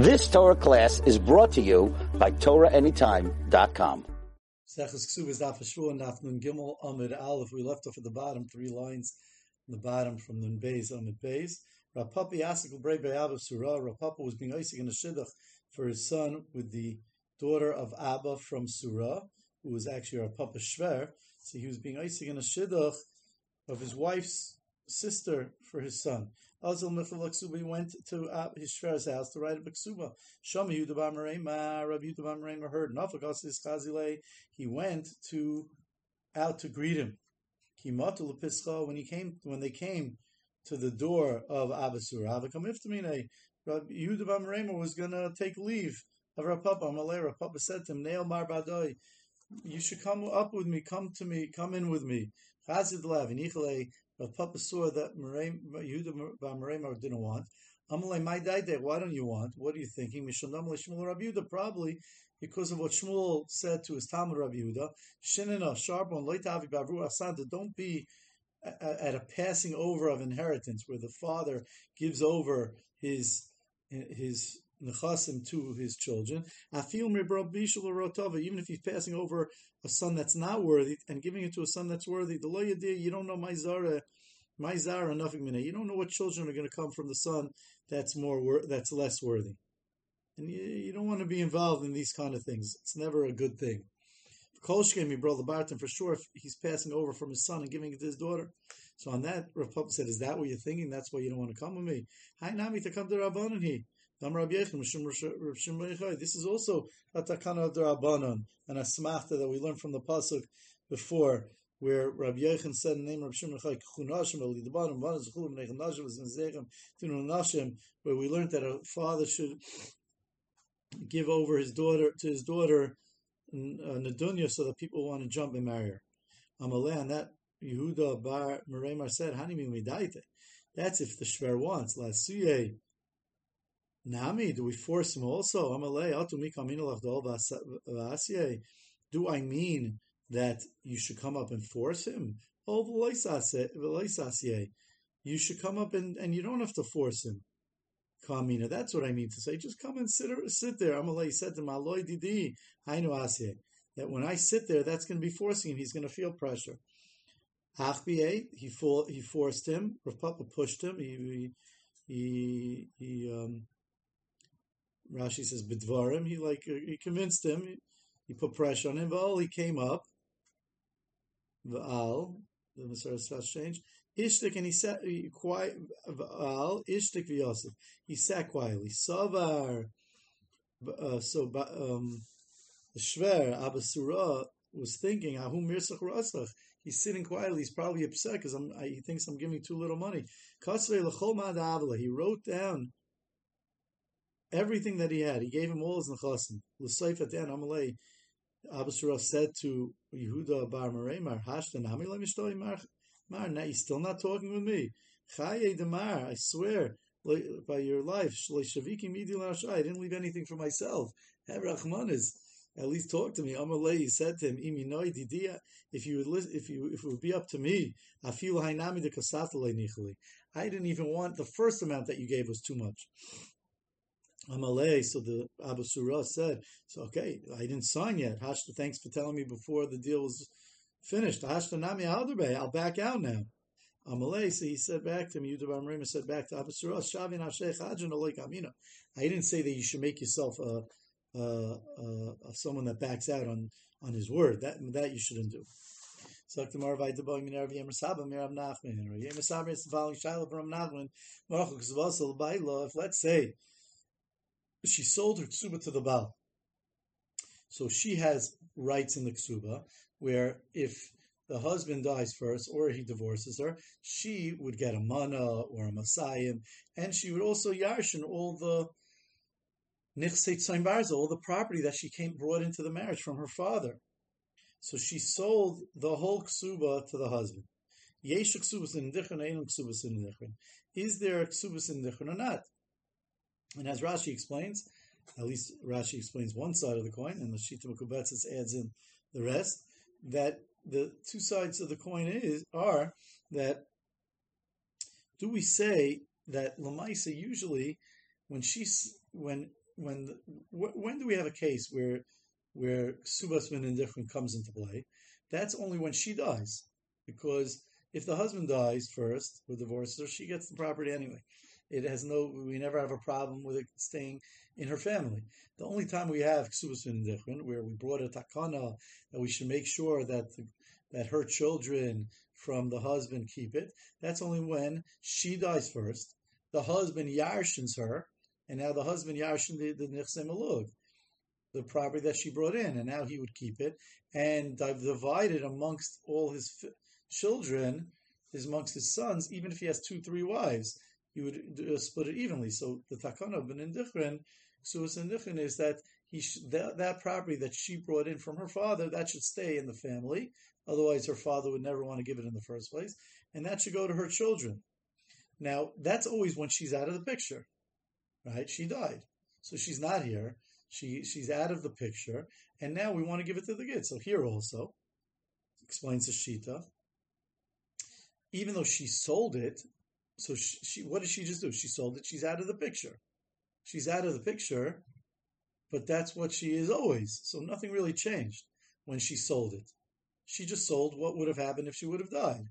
This Torah class is brought to you by TorahAnytime.com. We left off at the bottom, three lines on the bottom from Nun Beis Amid Beis. Rapapi Asik Brei Be'av Surah. Rav Papa was being Isaac in a shidduch for his son with the daughter of Abba from Surah, who was actually Rav Papa Shver. So he was being Isaac in a shidduch of his wife's sister for his son. Azal Michal Ksuba went to uh, his Shver's house to write a Ksuba. Shama Yudabam Rema, Rabbi Yudabam Rema heard Nafakas is Chazile. He went to out to greet him. Kimatu Lepischa when he came when they came to the door of Abasur. Avakamiftamine. Rabbi Yudabam Rema was gonna take leave of Rav Papa. Amalei Rav Papa said to him, Nail Marbadoi, you should come up with me, come to me, come in with me. Chazid Lev, but Papa saw that Yehuda Maremar didn't want. Amalei, my daide, why don't you want? What are you thinking? Mishanam Shmuel Rabbi Yehuda, probably because of what Shmuel said to his Talmud Rabbi Yehuda. Shinina, Sharbon, Loitavi Bavru Asanda, don't be at a passing over of inheritance where the father gives over his his nechasim to his children. Even if he's passing over a son that's not worthy and giving it to a son that's worthy, the you don't know my zara, my zara nothing You don't know what children are going to come from the son that's more that's less worthy, and you, you don't want to be involved in these kind of things. It's never a good thing. Kolshkem, brother Barton, for sure, if he's passing over from his son and giving it to his daughter. So on that, Rav said, "Is that what you're thinking? That's why you don't want to come with me." Hi, Nami to come to Rabbanon here. This is also a takana derabanan and a smachta that we learned from the pasuk before, where Rabbi Yechon said the name of Shimon Chai Chunashim Elidabanim Banim Zechulim Nechem Nashim Zinzechem Tinu Nashim, where we learned that a father should give over his daughter to his daughter uh, Nadunya so that people want to jump and marry her. Amaleh, and that Yehuda Bar Meremar said, Hanimi Midaite. That's if the Shver wants. La Suye Nami, do we force him also? Do I mean that you should come up and force him? Oh, you should come up and, and you don't have to force him. Kamina, that's what I mean to say. Just come and sit sit there. Amalei said to Maloi Didi, I know that when I sit there, that's going to be forcing him. He's going to feel pressure. Achbiye, he for, he forced him. Rav Papa pushed him. He he he, um, Rashi says bidvarim. He like he convinced him. He, he put pressure on him. V'al he came up. V'al the Masorah changed. Ishtik and he sat quiet. V'al ishtik v'yosef. He sat quietly. Savar. Uh, so um, the Shver Abasura was thinking, Ahum mirsach rasach. He's sitting quietly. He's probably upset because I, he thinks I'm giving too little money. He wrote down everything that he had. He gave him all his nechasim. L'seif at the Amalei, Abasura said to Yehuda Bar Maremar, Hashtan Amilei Mar, Mar, now he's still not talking with me. Chaye Demar, I swear by your life, Shaviki I didn't leave anything for myself. Have Rachmanis. At least talk to me. Amalei said to him, If you would if you if it would be up to me, I didn't even want the first amount that you gave was too much. Amalei, so the Abu Surah said, so okay, I didn't sign yet. Hashta, thanks for telling me before the deal was finished. Hashta Nami Alderbe, I'll back out now. Amalei, so he said back to him, Yudav Amrima said back to Abu Surah, Shavin Hashech Hajjan Amina. I didn't say that you should make yourself a, a, a, a, someone that backs out on, on his word. That that you shouldn't do. So. If let's say she sold her ksuba to the Baal. So she has rights in the ksuba, where if the husband dies first or he divorces her, she would get a mana or a masayim, and she would also yarshin all the nichseit all the property that she came brought into the marriage from her father. So she sold the whole ksuba to the husband. Is there a ksubas in or not? And as Rashi explains, at least Rashi explains one side of the coin, and the Shita Makubetzis adds in the rest, that the two sides of the coin is are that do we say that Lamaisa usually when she's when when when do we have a case where where subas min indifferent comes into play? That's only when she dies, because if the husband dies first or divorces her, she gets the property anyway. It has no, we never have a problem with it staying in her family. The only time we have ksubas indifferent, where we brought a takana that we should make sure that the, that her children from the husband keep it, that's only when she dies first. The husband yarshins her, and now the husband yarshin the, the malug, the property that she brought in, and now he would keep it and divide it amongst all his children, is amongst his sons, even if he has two, three wives, he would uh, split it evenly. So the takana of ben indichrin, suas indichrin is that he sh- that, that property that she brought in from her father that should stay in the family. Otherwise, her father would never want to give it in the first place, and that should go to her children. Now, that's always when she's out of the picture, right? She died, so she's not here. She she's out of the picture, and now we want to give it to the kids. So here also explains the shita even though she sold it, so she, she, what did she just do? She sold it. She's out of the picture. She's out of the picture, but that's what she is always. So nothing really changed when she sold it. She just sold what would have happened if she would have died.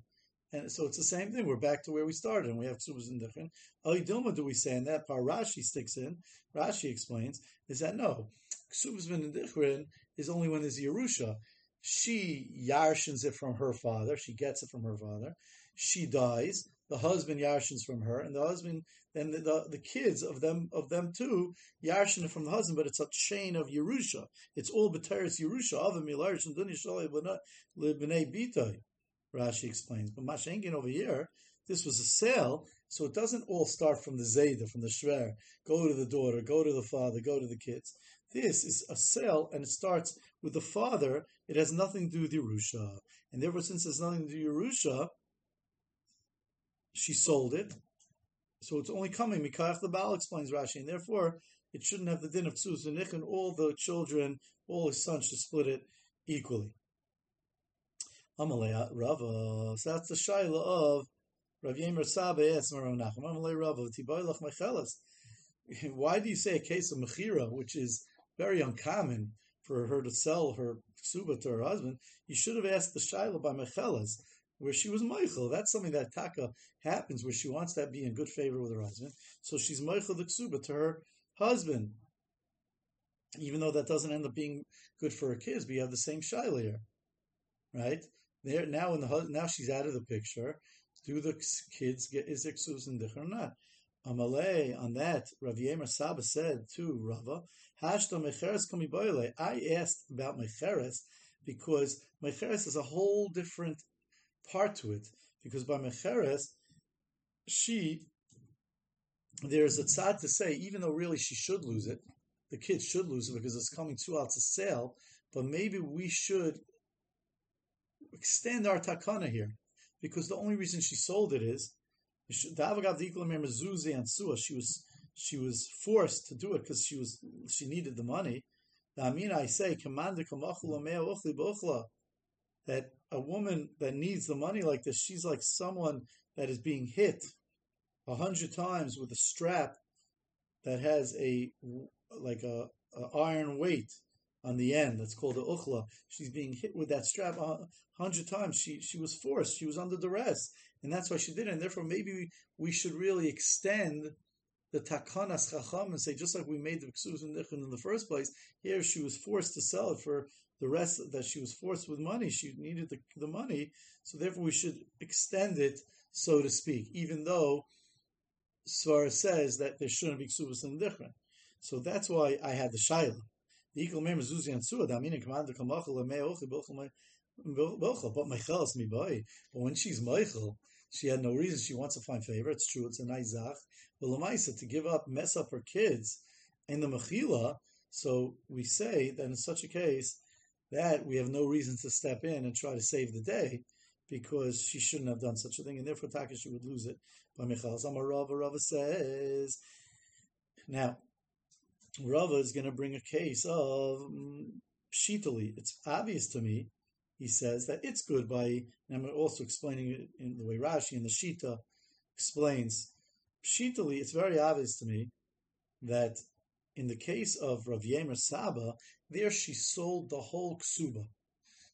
And so it's the same thing. We're back to where we started, and we have ksubas and different. Dilma do we say in that part? Rashi sticks in. Rashi explains is that no, ksubas and is only when there's Yerusha. She yarshins it from her father. She gets it from her father she dies, the husband yarshins from her, and the husband then the, the, the, kids of them of them too yarshin from the husband, but it's a chain of Yerusha. It's all B'teres Yerusha. And. Rashi explains. But Mashenkin over here, this was a sale, so it doesn't all start from the Zayda, from the Shver. Go to the daughter, go to the father, go to the kids. This is a sale, and it starts with the father. It has nothing to do with Yerusha. And therefore, since there's nothing to do with Yerusha, she sold it. So it's only coming Mikach the Baal explains Rashi, and therefore it shouldn't have the din of Tzuz and all the children, all his sons should split it equally. Amalei Rava. So that's the shaila of Rav Yemer Sabe Es Nachum. Amalei Rava Tiboylach Mechelas. Why do you say a case of Mechira, which is very uncommon for her to sell her suba to her husband? You should have asked the shaila by Mechelas where she was Michael. That's something that Taka happens where she wants to be in good favor with her husband. So she's Michael the Ksuba to her husband. Even though that doesn't end up being good for her kids, but you have the same Shaila here. Right? There now in the now she's out of the picture. Do the kids get is it and or not? Amalei on that, Rav Yemer Saba said to Rava, Hashto Mecheres I asked about Mecheres because Mecheres is a whole different part to it because by Mecheres, she there's a tzad to say, even though really she should lose it, the kids should lose it because it's coming too out to sale, but maybe we should extend our takana here because the only reason she sold it is the and sua. she was she was forced to do it because she was she needed the money. I mean, I say, that a woman that needs the money like this, she's like someone that is being hit a hundred times with a strap that has a like a, a, iron weight on the end. That's called the ukhla. She's being hit with that strap a hundred times. She she was forced. She was under duress, and that's why she did it. And therefore, maybe we, we should really extend the takanas chacham and say just like we made the ksus and in the first place. Here, she was forced to sell it for the rest that she was forced with money, she needed the, the money, so therefore we should extend it, so to speak, even though Svara says that there shouldn't be ksubas and dichran. So that's why I had the shaila. The equal member zuzi and suad. I mean, commander kamachal lemeochi but Michael's mi boy. But when she's Michael, she had no reason. She wants to find favor. It's true. It's a nice zach. But Lamaisa to give up, mess up her kids, and the mechila. So we say that in such a case, that we have no reason to step in and try to save the day because she shouldn't have done such a thing, and therefore Takashi would lose it by Michal. Rava, Rava says, now, Rava is going to bring a case of um, Shitali. It's obvious to me, he says, that it's good by, and I'm also explaining it in the way Rashi and the Shita explains. Shitali, it's very obvious to me that In the case of Rav Yemer Saba, there she sold the whole ksuba.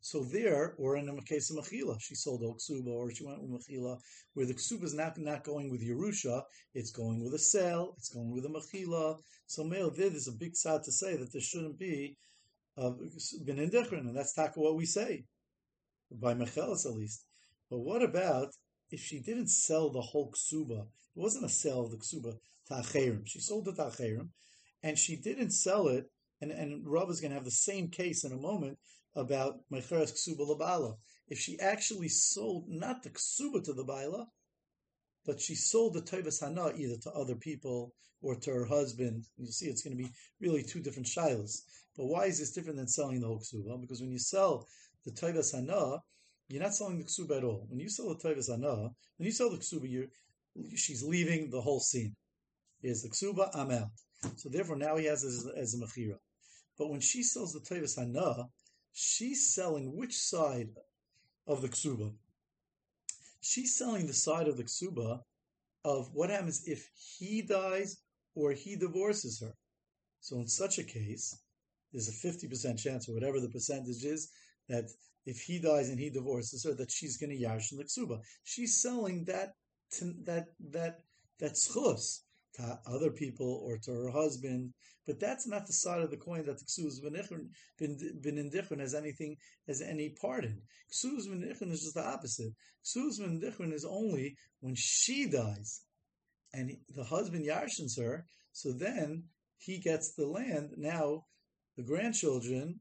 So there, or in the case of Mechila, she sold the ksuba, or she went with Mechila, where the ksuba is not, not going with Yerusha, it's going with a sale, it's going with a Mechila. So male, there, there's a big sad to say that there shouldn't be uh, bin and that's taka what we say, by Mechelis at least. But what about if she didn't sell the whole ksuba? It wasn't a sale of the ksuba to She sold it to and she didn't sell it, and, and Rav is going to have the same case in a moment, about Mecheres Ksuba Labala. If she actually sold not the Ksuba to the Baila, but she sold the Toivas Hana either to other people or to her husband, you'll see it's going to be really two different shilas. But why is this different than selling the whole Ksuba? Because when you sell the Toivas Hana, you're not selling the Ksuba at all. When you sell the Toivas Hana, when you sell the Ksuba, you're, she's leaving the whole scene. Here's the Ksuba, I'm out. So therefore now he has as, as a Mechira. But when she sells the Toivas Hana, she's selling which side of the ksuba? She's selling the side of the ksuba of what happens if he dies or he divorces her. So in such a case, there's a 50% chance, or whatever the percentage is, that if he dies and he divorces her, that she's going to yarshin the ksuba. She's selling that that that that schus to other people or to her husband. But that's not the side of the coin that the Ksuz bin Indichron has anything, has any part in. Indichron is just the opposite. Indichron is only when she dies and the husband yarshins her, so then he gets the land. Now the grandchildren,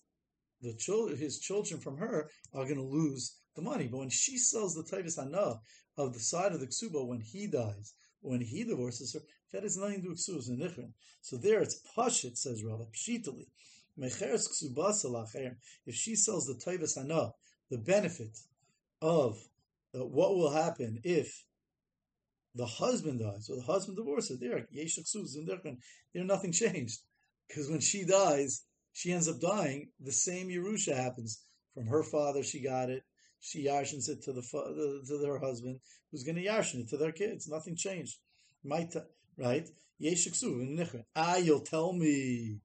the children, his children from her are going to lose the money. But when she sells the Tavis Hana of the side of the Ksuba when he dies, when he divorces her, that has nothing to do with ksubas and nichrin. So there it's pashit, says Rava, pshitali. If she sells the taivas hana, the benefit of uh, what will happen if the husband dies or the husband divorces, nichrin, there nothing changed. Because when she dies, she ends up dying, the same Yerusha happens. From her father, she got it. She yarshins it to the to their husband, who's going to yarshin it to their kids. Nothing changed. My right? Yeshiksu. Ah, you'll tell me,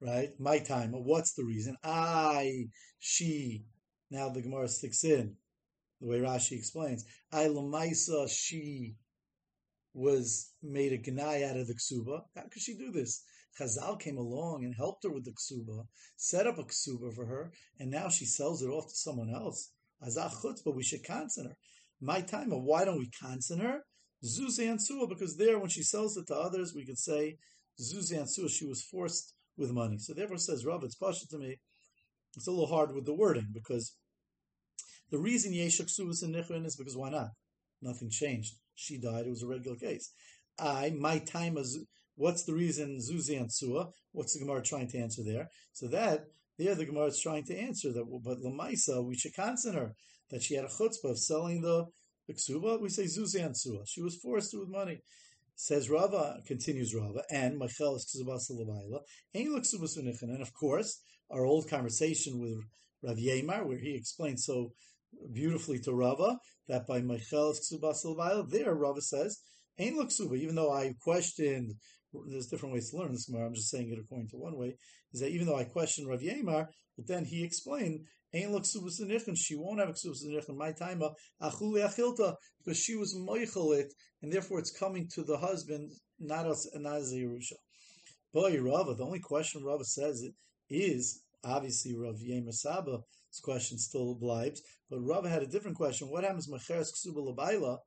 right? My time. What's the reason? I, she. Now the Gemara sticks in the way Rashi explains. I lamaisa she was made a gnai out of the ksuba. How could she do this? Chazal came along and helped her with the ksuba, set up a ksuba for her, and now she sells it off to someone else. Azach chutzpah, we should consider her. My time, why don't we consider her? Zuzi and Sua, because there, when she sells it to others, we could say Zuzi and Sua, she was forced with money. So therefore says Rav, it's pasha to me. It's a little hard with the wording because the reason Yeshak Suvas and Nichrin is because why not? Nothing changed. She died. It was a regular case. I, my time is, what's the reason Zuzi and Sua? What's the Gemara trying to answer there? So that, there the Gemara is trying to answer that, but Lamaisa, we should consider that she had a chutzpah of selling the the ksuba, we say zuzan sua. She was forced to with money. Says Rava, continues Rava, and Michael is ksuba And of course, our old conversation with Rav Yemar, where he explained so beautifully to Rava that by Michael ksuba there Rava says, Ain ksuba, even though I questioned there's different ways to learn this Gemara. I'm just saying it according to one way. Is that even though I questioned Rav Yemar, but then he explained Ein l'ksubas she won't have a ksubas my time achuli achilta because she was moichelit and therefore it's coming to the husband not as not as a Yerusha. Boy, Rava, the only question Rava says is obviously Rav Yemer Saba's question still blibes, but Rava had a different question. What happens mecheres ksuba labaila?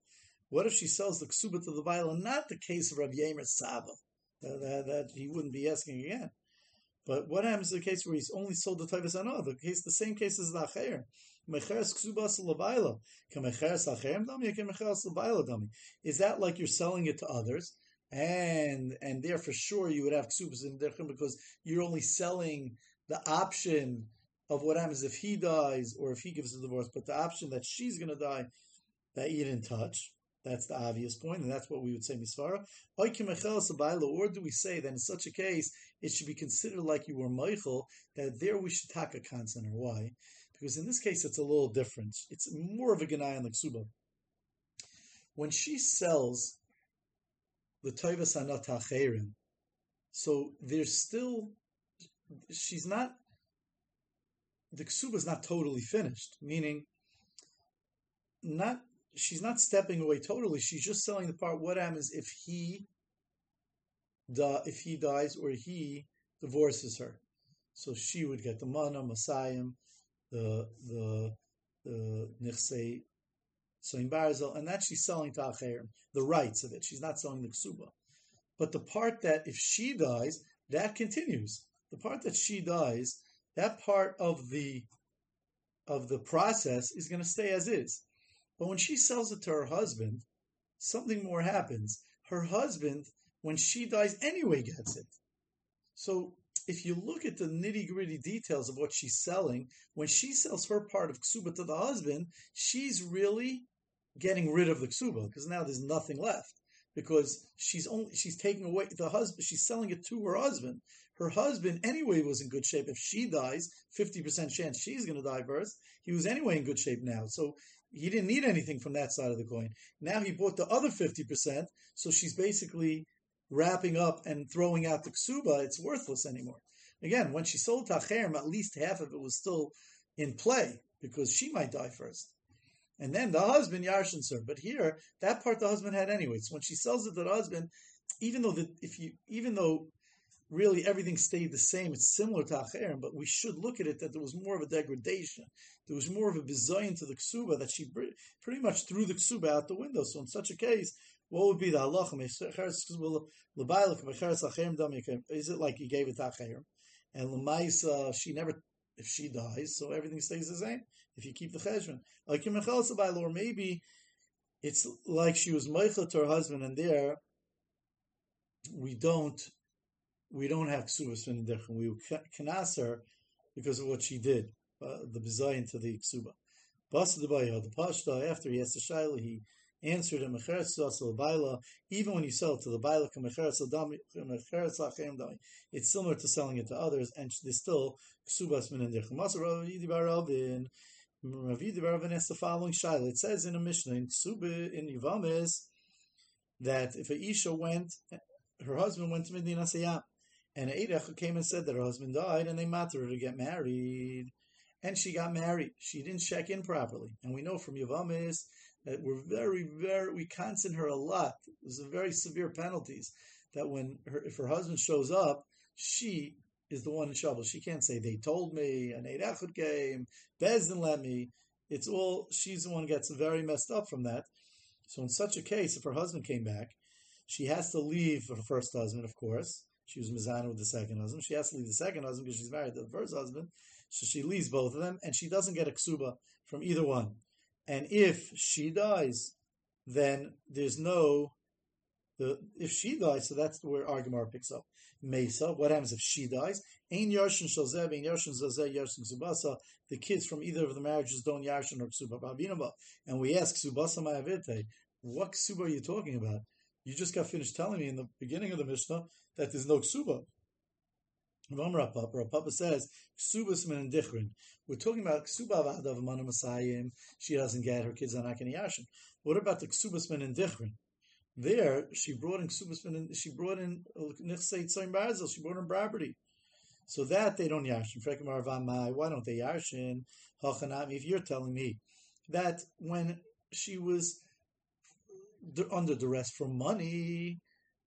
What if she sells the ksuba to the baila? Not the case of Rav Yemer Saba. That, that, he wouldn't be asking again. But what happens in the case where he's only sold the Taivas Anah? The case, the same case as the Acher. Is that like you're selling it to others? And and there for sure you would have ksubas in derchem because you're only selling the option of what happens if he dies or if he gives a divorce, but the option that she's going to die that you didn't touch. That's the obvious point, and that's what we would say misvara. Or do we say that in such a case it should be considered like you were Michael, that there we should take a consonant? Why? Because in this case it's a little different. It's more of a ganai on the ksuba. When she sells the toivas anatacherim So there's still, she's not, the ksuba is not totally finished, meaning not, she's not stepping away totally. She's just selling the part. What happens if he, if he dies or he divorces her? So she would get the mana, masayim, the the the nichsei soin barzel, and that she's selling to acherim, the rights of it. She's not selling the ksuba. But the part that if she dies, that continues. The part that she dies, that part of the of the process is going to stay as is. But when she sells it to her husband, something more happens. Her husband, when she dies, anyway gets it. So if you look at the nitty gritty details of what she's selling, when she sells her part of ksuba to the husband, she's really getting rid of the ksuba because now there's nothing left. Because she's only she's taking away the husband she's selling it to her husband. Her husband anyway was in good shape. If she dies 50% chance she's going to die first. He was anyway in good shape now. So he didn't need anything from that side of the coin now he bought the other 50% so she's basically wrapping up and throwing out the ksuba it's worthless anymore again when she sold tacherim at least half of it was still in play because she might die first and then the husband yarshin her. But here, that part the husband had anyway. So when she sells it to the husband, even though the, if you even though really everything stayed the same, it's similar to acherim, but we should look at it that there was more of a degradation. There was more of a bizayin to the ksuba that she pretty much threw the ksuba out the window. So in such a case, what would be the halacha? Is it like he gave it to acherim? And lemaisa, she never if she dies, so everything stays the same. If you keep the cheshvan, like or maybe it's like she was meichel to her husband, and there we don't we don't have ksubas from the We canas her because of what she did, uh, the bizayin to the ksuba. Basa the the pashta after he asked the shaila, he answered him, even when you sell it to the baila, it's similar to selling it to others, and there's still ksubas min and Ravidi Baravin asks the following shaila. It says in a Mishnah in Ksuba in Yivamis that if a Isha went, her husband went to Medina Sayyam, and Eidach came and said that her husband died, and they matter her to get married, and she got married. She didn't check in properly, and we know from Yivamis that we're very, very, we constant her a lot. There's very severe penalties that when her, if her husband shows up, she is the one in trouble. She can't say they told me an eight echad game, Bezdin let me. It's all she's the one gets very messed up from that. So in such a case, if her husband came back, she has to leave her first husband, of course. She was mizana with the second husband. She has to leave the second husband because she's married to the first husband. So she leaves both of them, and she doesn't get a ksuba from either one. And if she dies, then there's no the if she dies, so that's where Argamar picks up. Mesa, what happens if she dies? Ein Yarshin Shalzeb, Ein Yarshin Zazeh, Yarshin Subasa. The kids from either of the marriages don't Yarshin or Ksuba Babinaba. And we ask Subasa Ma'avite, what Ksuba are you talking about? You just got finished telling me in the beginning of the Mishnah that there's no Ksuba. Papa says, Ksubas min dichrin. We're talking about Ksuba Vadav Mana Masayim. She doesn't get her kids are not. What about the Ksubas min dichrin? There, she brought in Ksubas men. she brought in Nichseit Tzayin Barzel, she brought in property. So that they don't Yashin. Why don't they Yashin? If you're telling me that when she was under duress for money,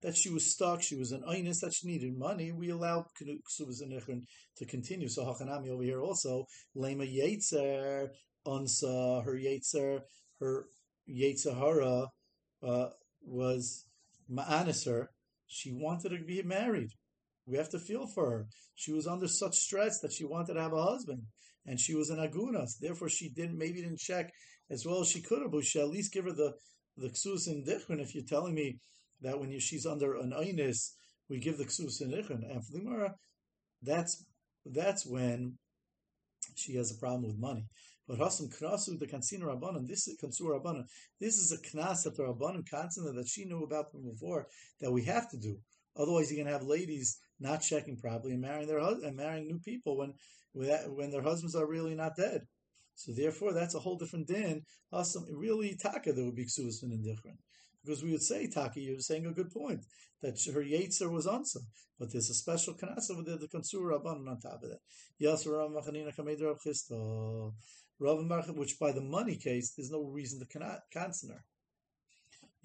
that she was stuck, she was an einus, that she needed money, we allowed Ksubas and to continue. So Hachanami over here also, Lema Yetzer, Unsa, her Yetzer, her Yetzahara, uh, was Ma'aniser, she wanted to be married. We have to feel for her. She was under such stress that she wanted to have a husband, and she was an agunas. Therefore, she didn't maybe didn't check as well as she could have. But she at least give her the the ksus and dichrin. If you're telling me that when she's under an einis, we give the ksus and dichrin, and for that's that's when she has a problem with money. But Hasam Knasu the Kansina Rabbanan, this is Kansur Rabbanan. This is a Knas that the Rabbanan Kansina that she knew about from before that we have to do. Otherwise, you're going to have ladies not checking properly and marrying their and marrying new people when when their husbands are really not dead. So therefore, that's a whole different din. Really taka there would be ksuas and different. Because we would say, Taki, you're saying a good point, that her Yetzer was answer, but there's a special Kanasa with the, Kansur Rabban on top of that. Yasser Rav Machanina Kamed Rav Chisda. Rav which by the money case, there's no reason to her.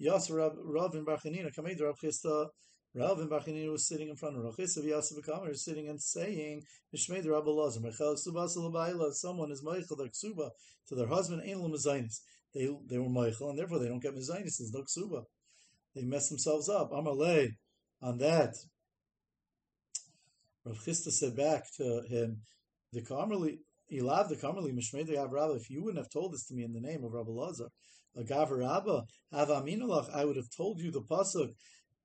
Yasser Rav Machanina Kamed Rav Chisda. Rav and Bachinina was sitting in front of Rachis of Yasser Bekamer, sitting and saying, Mishmei Rabbi Lazar, Mechel someone is Meichel their Ksuba to their husband, Ein Lamazainis. They they were Meichel, and therefore they don't get Mazainis, there's no Ksuba. They mess themselves up. Amalei, on that. Rav Chisda said back to him, the Kamerli, Ilav the Kamerli, Mishmei the Rabbi, if you wouldn't have told this to me in the name of Rabbi Lazar, Agav Rabba, Hava Aminalach, I would have told you the Pasuk,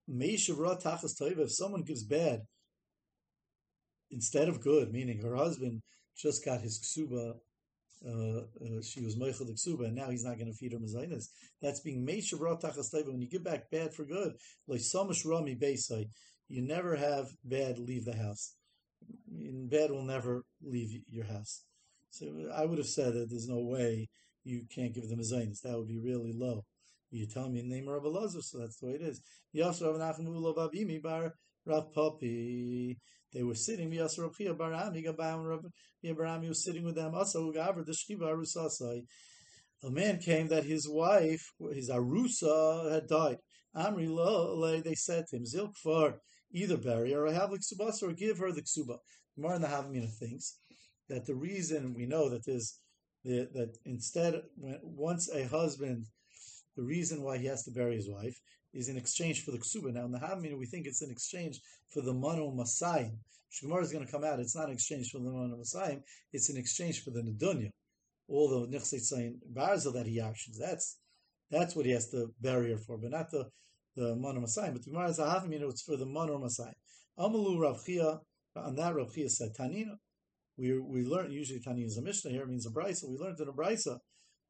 if someone gives bad instead of good, meaning her husband just got his ksuba, uh, uh, she was meichel ksuba, and now he's not going to feed her mezainis. That's being meishav tachas When you give back bad for good, like samash rami beisai, you never have bad leave the house. Bad will never leave your house. So I would have said that there's no way you can't give them mezainis. That would be really low. You tell me the name of Rabbi Lazar, so that's the way it is. Rav Rav Papi. They were sitting. Yasser Rav Chia Bar Ami Gabam Rav Barami was sitting with them. Also Gaver the Shkiva Arusasai. A man came that his wife, his Arusa, had died. Amri Lo, they said to him, Zilkfar, either bury her or have the ksubas or give her the ksuba. More in the Havamina thinks that the reason we know that there's that instead, when once a husband the reason why he has to bury his wife is in exchange for the ksuba. Now in the Havamina we think it's in exchange for the mano masayim. Shemar is going to come out. It's not in exchange for the mano masayim. It's in exchange for the nedunya. All the nichseit barza that he actions. That's that's what he has to bury her for, but not the the mano masayim. But the Gemara is Havamina. It's for the mano masayim. Amalu Rav Chia. On that Rav Chia said Tanina. We we learn usually Tanina is a Mishnah. Here means a brisa. We learned in a brisa.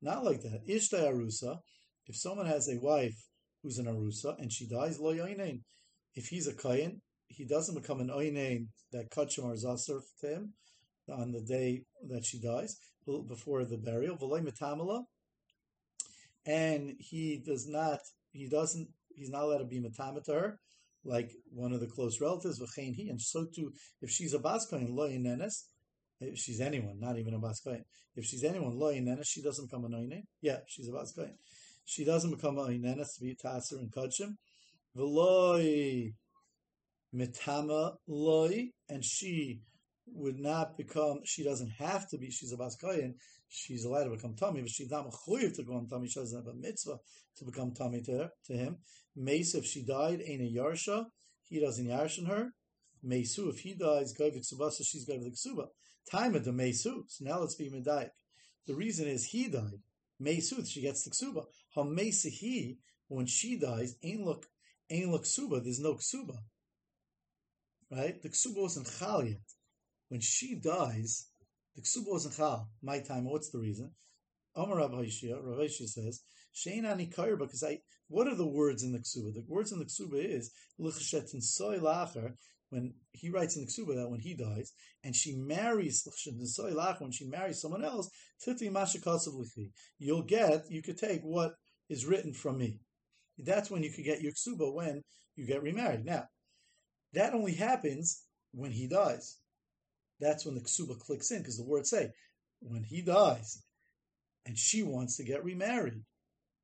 Not like that. Ishta Arusa. If someone has a wife who's an arusa and she dies, lo yoinain. If he's a kayin, he doesn't become an oinain that kachim or to him on the day that she dies before the burial. metamala, and he does not. He doesn't. He's not allowed to be matama to her, like one of the close relatives. V'chein he, and so too, if she's a baskayin lo if she's anyone, not even a baskayin. If she's anyone lo she doesn't become an oinain. Yeah, she's a baskayin she doesn't become a hinenes to be taser and kachim. V'loi mitama loi, and she would not become. She doesn't have to be. She's a baskayin. She's allowed to become tummy, but she's not mechuyev to become tummy. She doesn't have a mitzvah to become tummy to to him. Mace, if she died, ain't a yarsha. He doesn't yarshin her. Mesu, if he dies, gavik subasa, she's gavik suba. Time of the mesu. So now let's be medayik. The reason is he died. Meisuth, she gets the ksuba. Hamesihi, when she dies, ain't look, ain't look ksuba. There's no ksuba, right? The ksuba wasn't chal yet. When she dies, the ksuba wasn't chal. My time. What's the reason? Amar Rav Hashia, Rav says, Shein ani because I. What are the words in the ksuba? The words in the ksuba is l'chshetin soy lacher when he writes in the Ksuba that when he dies, and she marries when she marries someone else, you'll get, you could take what is written from me. That's when you could get your Ksuba when you get remarried. Now, that only happens when he dies. That's when the Ksuba clicks in, because the words say, when he dies, and she wants to get remarried,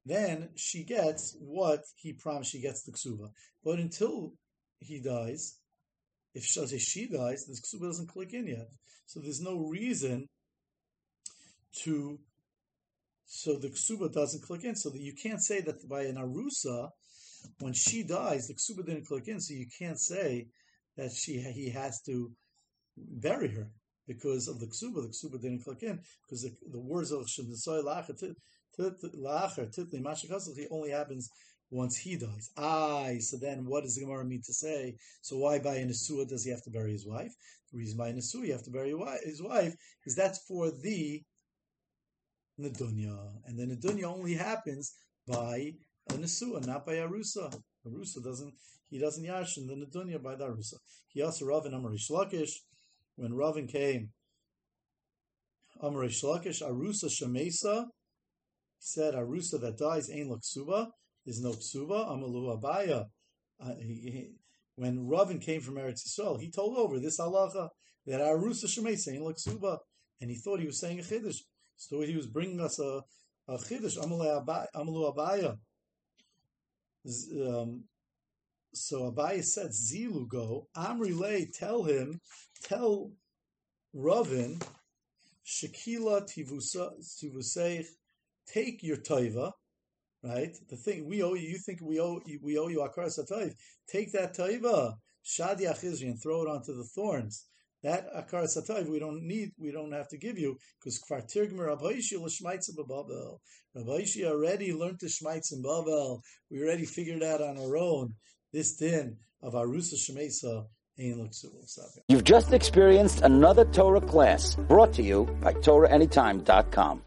then she gets what he promised she gets the Ksuba. But until he dies, if she says she dies, the ksuba doesn't click in yet. So there's no reason to, so the ksuba doesn't click in. So that you can't say that by an arusa, when she dies, the ksuba didn't click in. So you can't say that she he has to bury her because of the ksuba. The ksuba didn't click in because the, the words of shemdesoy lacher titli only happens once he dies. Aye, so then what does the Gemara mean to say? So why by a Nesua does he have to bury his wife? The reason by a Nesua you have to bury his wife is that's for the Nadunya. And the Nadunya only happens by a Nesua, not by Arusa. Arusa doesn't, he doesn't yashin the Nadunya by the Arusa. He also Ravin Amarish Lakish, when Ravin came, Amarish Lakish, Arusa Shamesa, he said, Arusa that dies ain't Laksuba, is no ksuba. Amalu Abaye. Uh, he, he, when Ravin came from Eretz Yisrael, he told over this halacha that Arusa Shemay saying ksuba, and he thought he was saying a chiddush. So he was bringing us a, a chiddush. Amalu Abaye. Um, so Abaye said, Zilu go, Amri lay, tell him, tell Ravin, Shekila tivuseich, take your toiva, right? The thing we owe you, you think we owe we owe you akar satayv. Take that toiva, shadi achizri, and throw it onto the thorns. That akar satayv we don't need, we don't have to give you because kvar tirgmer Rabbi l'shmaitza b'Bavel. Rabbi already learned to shmaitz in Bavel. We already figured out on our own this din of arusa shemesa You've just experienced another Torah class brought to you by TorahAnytime.com.